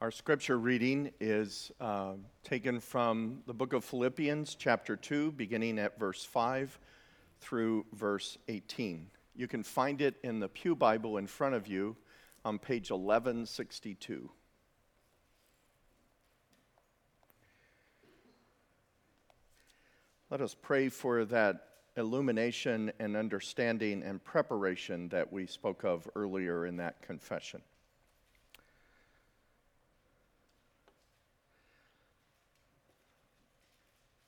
Our scripture reading is uh, taken from the book of Philippians, chapter 2, beginning at verse 5 through verse 18. You can find it in the Pew Bible in front of you on page 1162. Let us pray for that illumination and understanding and preparation that we spoke of earlier in that confession.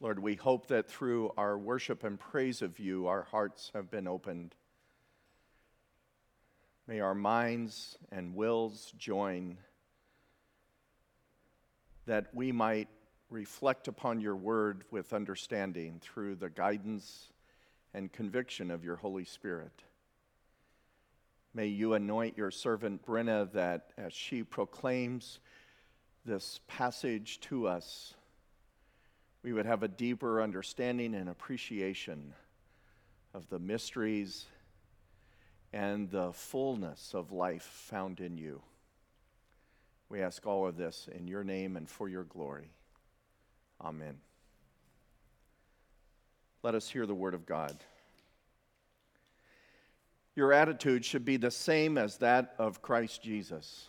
Lord, we hope that through our worship and praise of you, our hearts have been opened. May our minds and wills join that we might reflect upon your word with understanding through the guidance and conviction of your Holy Spirit. May you anoint your servant Brenna that as she proclaims this passage to us, we would have a deeper understanding and appreciation of the mysteries and the fullness of life found in you. We ask all of this in your name and for your glory. Amen. Let us hear the word of God. Your attitude should be the same as that of Christ Jesus,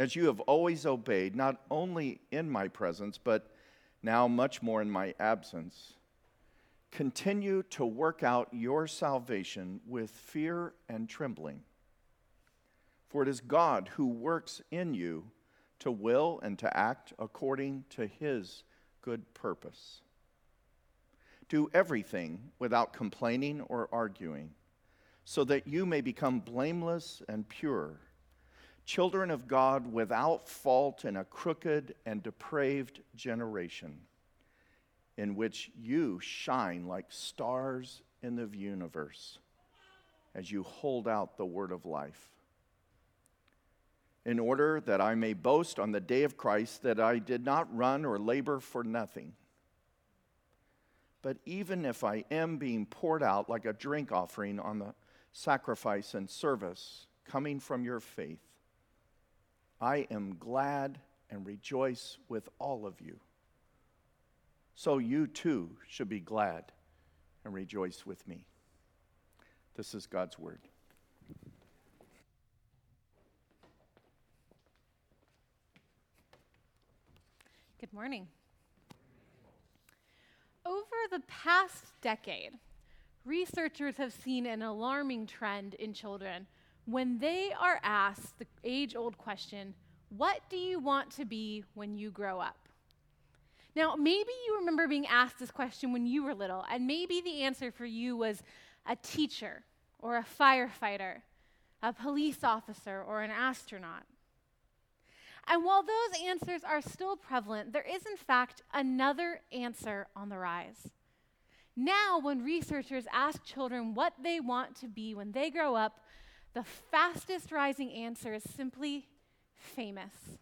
as you have always obeyed, not only in my presence, but now much more in my absence. Continue to work out your salvation with fear and trembling. For it is God who works in you to will and to act according to his good purpose. Do everything without complaining or arguing, so that you may become blameless and pure children of God without fault in a crooked and depraved generation, in which you shine like stars in the universe as you hold out the word of life. In order that I may boast on the day of Christ that I did not run or labor for nothing. But even if I am being poured out like a drink offering on the sacrifice and service coming from your faith, I am glad and rejoice with all of you. So you too should be glad and rejoice with me. This is God's word. Good morning. Over the past decade, researchers have seen an alarming trend in children when they are asked the age old question, What do you want to be when you grow up? Now, maybe you remember being asked this question when you were little, and maybe the answer for you was a teacher, or a firefighter, a police officer, or an astronaut. And while those answers are still prevalent, there is, in fact, another answer on the rise. Now, when researchers ask children what they want to be when they grow up, the fastest rising answer is simply famous.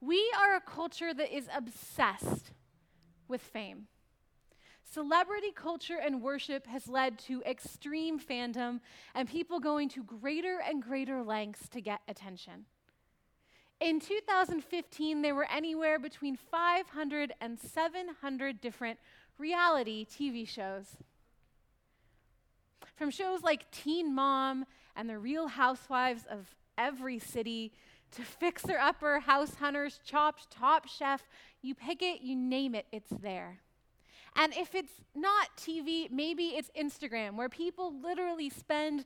We are a culture that is obsessed with fame. Celebrity culture and worship has led to extreme fandom and people going to greater and greater lengths to get attention. In 2015, there were anywhere between 500 and 700 different reality TV shows. From shows like Teen Mom and The Real Housewives of every city to fixer upper, house hunters, chopped, top chef. You pick it, you name it, it's there. And if it's not TV, maybe it's Instagram, where people literally spend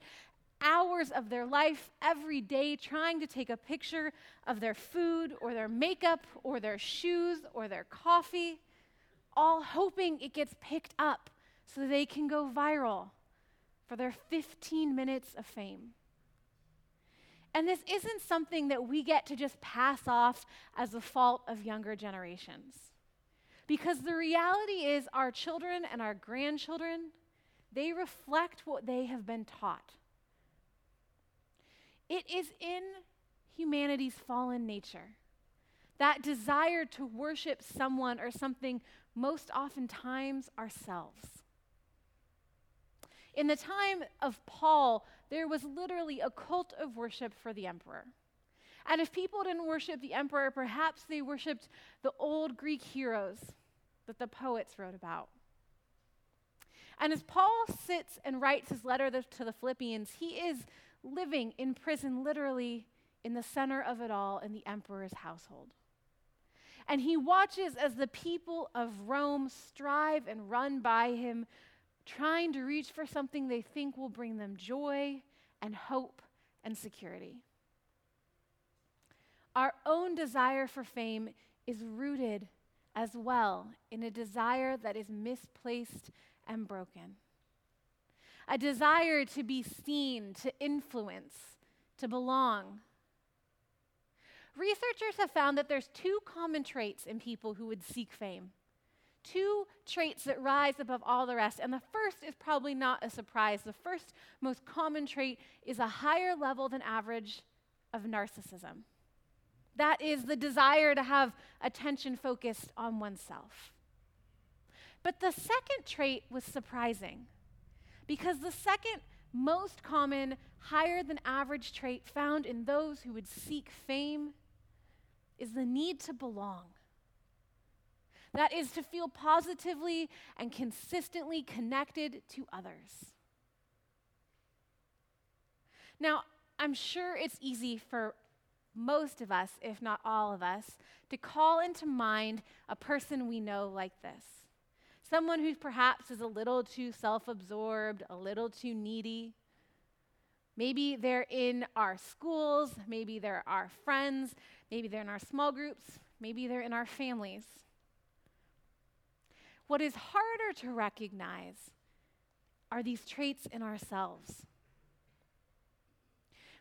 hours of their life every day trying to take a picture of their food or their makeup or their shoes or their coffee, all hoping it gets picked up so they can go viral for their 15 minutes of fame. And this isn't something that we get to just pass off as the fault of younger generations. Because the reality is, our children and our grandchildren, they reflect what they have been taught. It is in humanity's fallen nature that desire to worship someone or something, most oftentimes ourselves. In the time of Paul, there was literally a cult of worship for the emperor. And if people didn't worship the emperor, perhaps they worshiped the old Greek heroes that the poets wrote about. And as Paul sits and writes his letter to the Philippians, he is living in prison, literally in the center of it all in the emperor's household. And he watches as the people of Rome strive and run by him, trying to reach for something they think will bring them joy and hope and security. Our own desire for fame is rooted as well in a desire that is misplaced and broken a desire to be seen, to influence, to belong. Researchers have found that there's two common traits in people who would seek fame. Two traits that rise above all the rest. And the first is probably not a surprise. The first most common trait is a higher level than average of narcissism. That is the desire to have attention focused on oneself. But the second trait was surprising. Because the second most common, higher than average trait found in those who would seek fame is the need to belong. That is to feel positively and consistently connected to others. Now, I'm sure it's easy for most of us, if not all of us, to call into mind a person we know like this. Someone who perhaps is a little too self absorbed, a little too needy. Maybe they're in our schools, maybe they're our friends, maybe they're in our small groups, maybe they're in our families. What is harder to recognize are these traits in ourselves.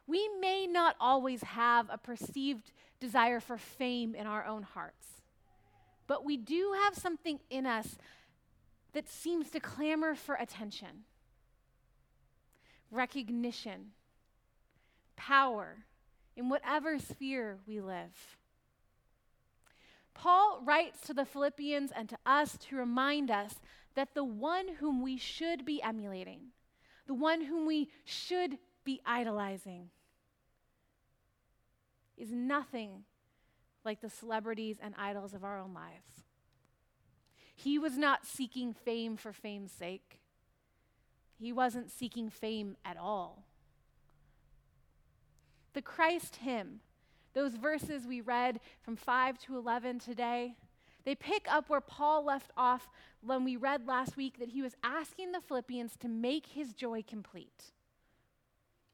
We may not always have a perceived desire for fame in our own hearts, but we do have something in us that seems to clamor for attention, recognition, power in whatever sphere we live. Paul writes to the Philippians and to us to remind us that the one whom we should be emulating, the one whom we should be idolizing, is nothing like the celebrities and idols of our own lives. He was not seeking fame for fame's sake, he wasn't seeking fame at all. The Christ hymn, those verses we read from 5 to 11 today, they pick up where Paul left off when we read last week that he was asking the Philippians to make his joy complete.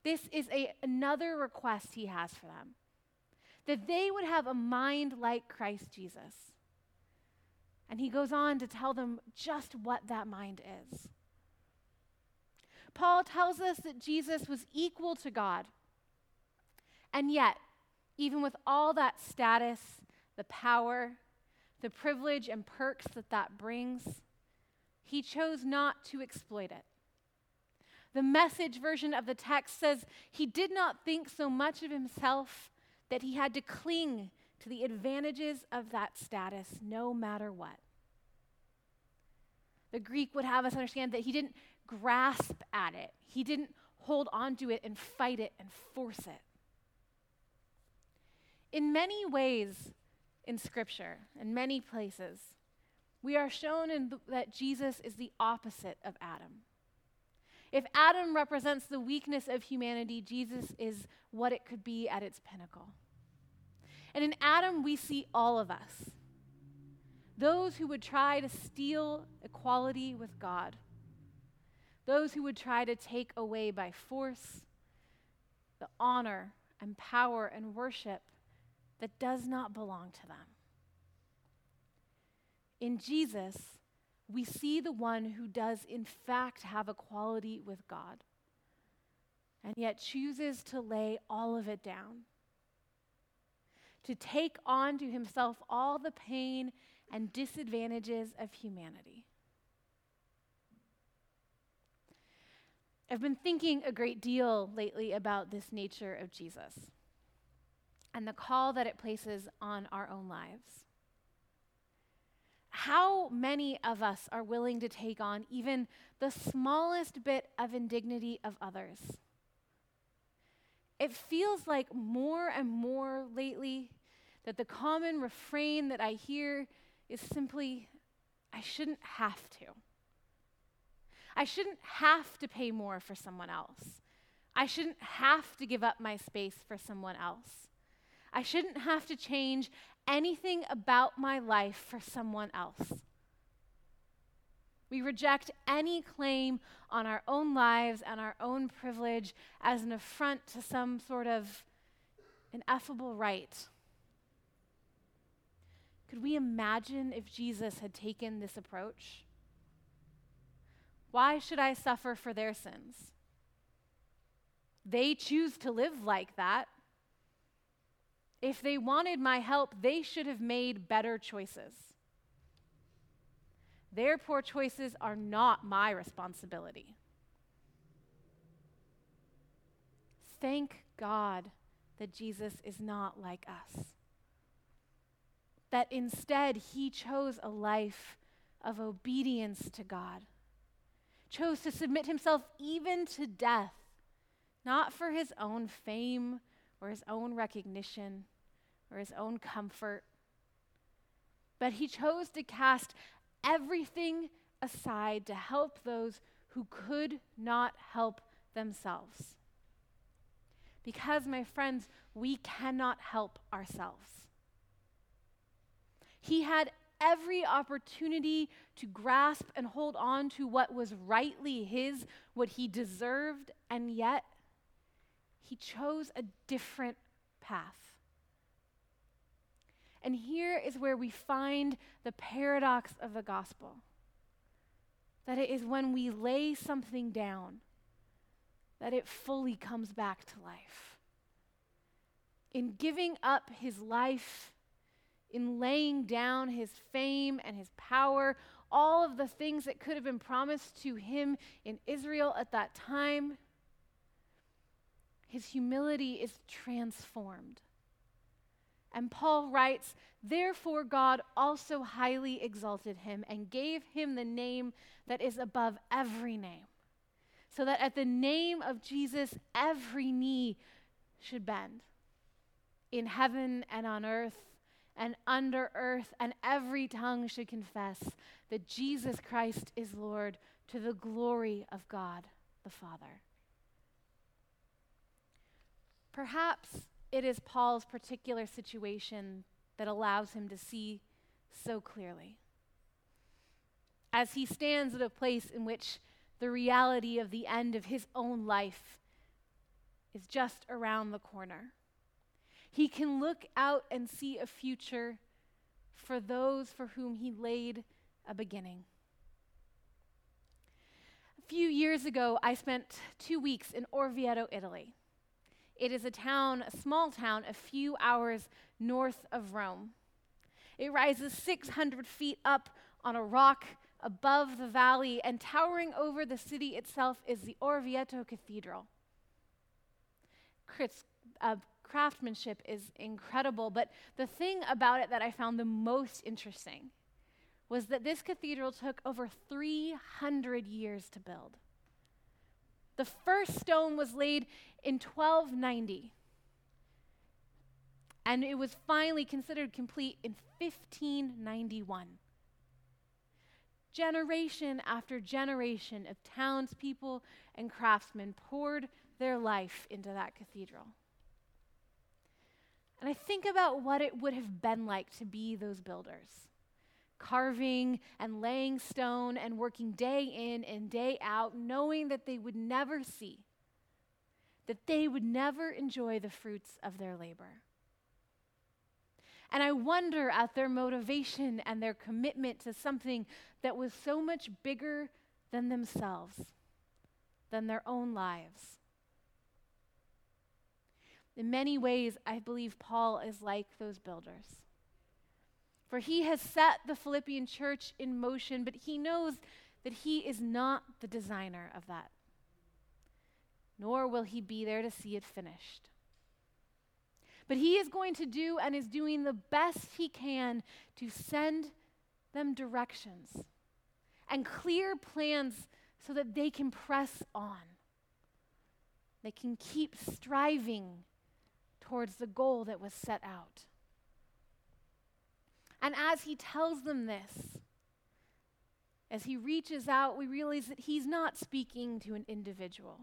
This is a, another request he has for them that they would have a mind like Christ Jesus. And he goes on to tell them just what that mind is. Paul tells us that Jesus was equal to God. And yet, even with all that status, the power, the privilege, and perks that that brings, he chose not to exploit it. The message version of the text says he did not think so much of himself that he had to cling to the advantages of that status no matter what. The Greek would have us understand that he didn't grasp at it, he didn't hold onto it and fight it and force it. In many ways in Scripture, in many places, we are shown th- that Jesus is the opposite of Adam. If Adam represents the weakness of humanity, Jesus is what it could be at its pinnacle. And in Adam, we see all of us those who would try to steal equality with God, those who would try to take away by force the honor and power and worship that does not belong to them. In Jesus, we see the one who does, in fact, have equality with God, and yet chooses to lay all of it down, to take on to himself all the pain and disadvantages of humanity. I've been thinking a great deal lately about this nature of Jesus and the call that it places on our own lives. How many of us are willing to take on even the smallest bit of indignity of others? It feels like more and more lately that the common refrain that I hear is simply, I shouldn't have to. I shouldn't have to pay more for someone else. I shouldn't have to give up my space for someone else. I shouldn't have to change anything about my life for someone else. We reject any claim on our own lives and our own privilege as an affront to some sort of ineffable right. Could we imagine if Jesus had taken this approach? Why should I suffer for their sins? They choose to live like that. If they wanted my help, they should have made better choices. Their poor choices are not my responsibility. Thank God that Jesus is not like us. That instead, he chose a life of obedience to God chose to submit himself even to death, not for his own fame or his own recognition or his own comfort, but he chose to cast everything aside to help those who could not help themselves. Because, my friends, we cannot help ourselves. He had every opportunity to grasp and hold on to what was rightly his, what he deserved, and yet he chose a different path. And here is where we find the paradox of the gospel that it is when we lay something down that it fully comes back to life. In giving up his life in laying down his fame and his power, all of the things that could have been promised to him in Israel at that time, his humility is transformed. And Paul writes, Therefore, God also highly exalted him and gave him the name that is above every name, so that at the name of Jesus, every knee should bend in heaven and on earth and under earth, and every tongue should confess that Jesus Christ is Lord to the glory of God the Father. Perhaps it is Paul's particular situation that allows him to see so clearly. As he stands at a place in which the reality of the end of his own life is just around the corner. He can look out and see a future for those for whom he laid a beginning. A few years ago, I spent two weeks in Orvieto, Italy. It is a town, a small town, a few hours north of Rome. It rises 600 feet up on a rock above the valley, and towering over the city itself is the Orvieto Cathedral. Chris, uh, craftsmanship is incredible. But the thing about it that I found the most interesting was that this cathedral took over 300 years to build. The first stone was laid in 1290, and it was finally considered complete in 1591. Generation after generation of townspeople and craftsmen poured their life into that cathedral. And I think about what it would have been like to be those builders, carving and laying stone and working day in and day out, knowing that they would never see, that they would never enjoy the fruits of their labor. And I wonder at their motivation and their commitment to something that was so much bigger than themselves, than their own lives. In many ways, I believe Paul is like those builders. For he has set the Philippian church in motion, but he knows that he is not the designer of that, nor will he be there to see it finished. But he is going to do and is doing the best he can to send them directions and clear plans so that they can press on. They can keep striving towards the goal that was set out. And as he tells them this, as he reaches out, we realize that he's not speaking to an individual,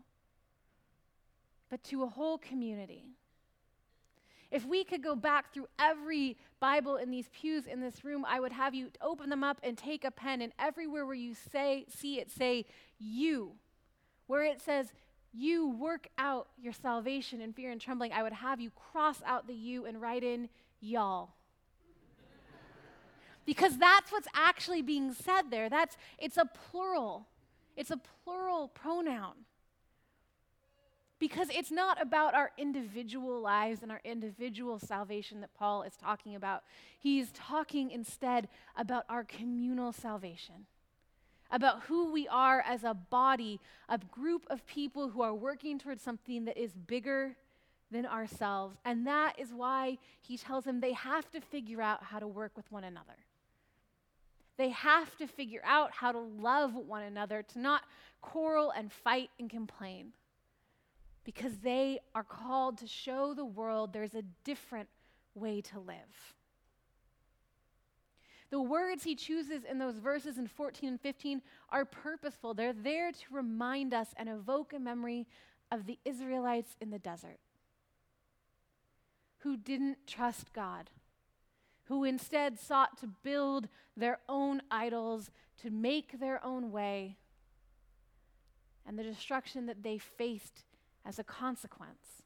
but to a whole community. If we could go back through every Bible in these pews in this room, I would have you open them up and take a pen, and everywhere where you say, see it, say you. Where it says you work out your salvation in fear and trembling, I would have you cross out the you and write in y'all. Because that's what's actually being said there. That's it's a plural. It's a plural pronoun. Because it's not about our individual lives and our individual salvation that Paul is talking about. He's talking instead about our communal salvation about who we are as a body, a group of people who are working towards something that is bigger than ourselves. And that is why he tells them they have to figure out how to work with one another. They have to figure out how to love one another, to not quarrel and fight and complain. Because they are called to show the world there's a different way to live. The words he chooses in those verses in 14 and 15 are purposeful. They're there to remind us and evoke a memory of the Israelites in the desert who didn't trust God, who instead sought to build their own idols, to make their own way, and the destruction that they faced as a consequence.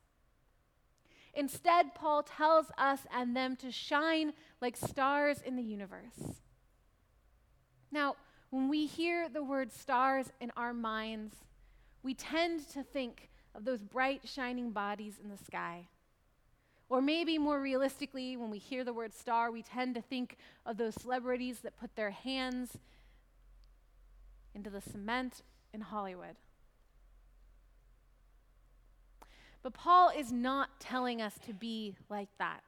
Instead, Paul tells us and them to shine like stars in the universe. Now, when we hear the word stars in our minds, we tend to think of those bright, shining bodies in the sky. Or maybe more realistically, when we hear the word star, we tend to think of those celebrities that put their hands into the cement in Hollywood. But Paul is not telling us to be like that.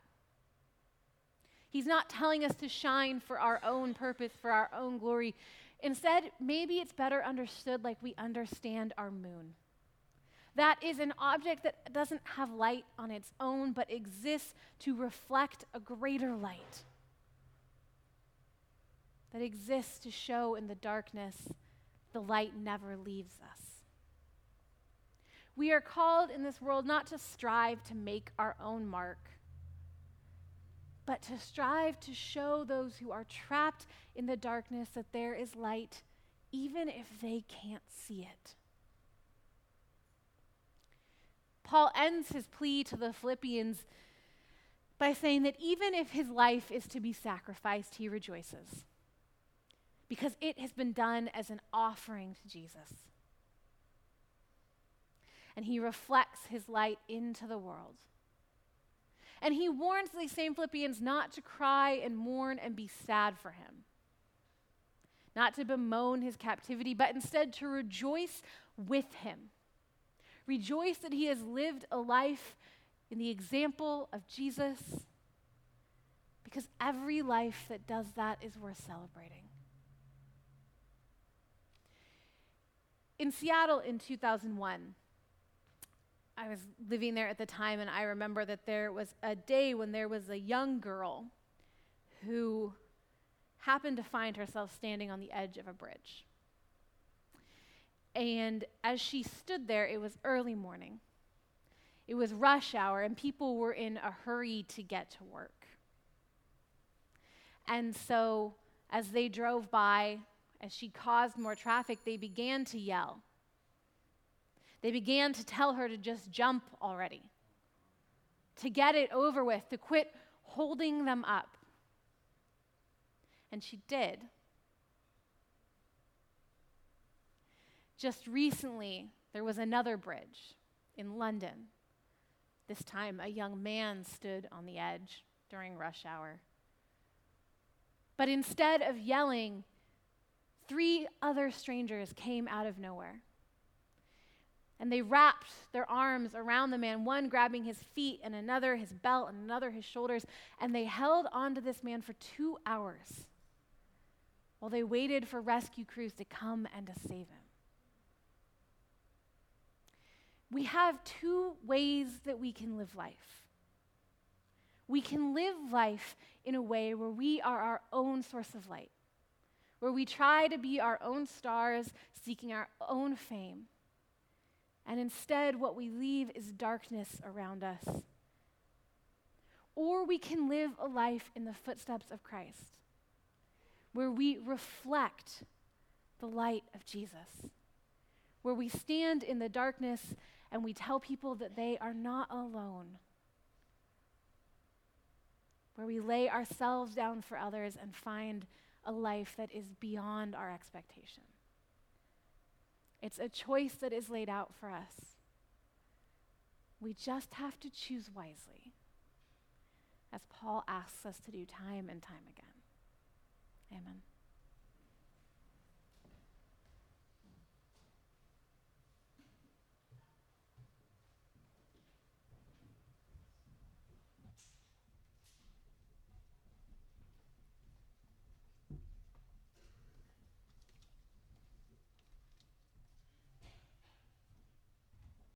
He's not telling us to shine for our own purpose, for our own glory. Instead, maybe it's better understood like we understand our moon. That is an object that doesn't have light on its own, but exists to reflect a greater light. That exists to show in the darkness the light never leaves us. We are called in this world not to strive to make our own mark, but to strive to show those who are trapped in the darkness that there is light, even if they can't see it. Paul ends his plea to the Philippians by saying that even if his life is to be sacrificed, he rejoices because it has been done as an offering to Jesus and he reflects his light into the world. And he warns these same Philippians not to cry and mourn and be sad for him, not to bemoan his captivity, but instead to rejoice with him. Rejoice that he has lived a life in the example of Jesus, because every life that does that is worth celebrating. In Seattle in 2001, I was living there at the time, and I remember that there was a day when there was a young girl who happened to find herself standing on the edge of a bridge. And as she stood there, it was early morning. It was rush hour, and people were in a hurry to get to work. And so, as they drove by, as she caused more traffic, they began to yell. They began to tell her to just jump already, to get it over with, to quit holding them up. And she did. Just recently, there was another bridge in London. This time, a young man stood on the edge during rush hour. But instead of yelling, three other strangers came out of nowhere. And they wrapped their arms around the man, one grabbing his feet, and another his belt, and another his shoulders. And they held onto this man for two hours while they waited for rescue crews to come and to save him. We have two ways that we can live life. We can live life in a way where we are our own source of light, where we try to be our own stars, seeking our own fame. And instead, what we leave is darkness around us. Or we can live a life in the footsteps of Christ, where we reflect the light of Jesus, where we stand in the darkness and we tell people that they are not alone, where we lay ourselves down for others and find a life that is beyond our expectation. It's a choice that is laid out for us. We just have to choose wisely, as Paul asks us to do time and time again. Amen.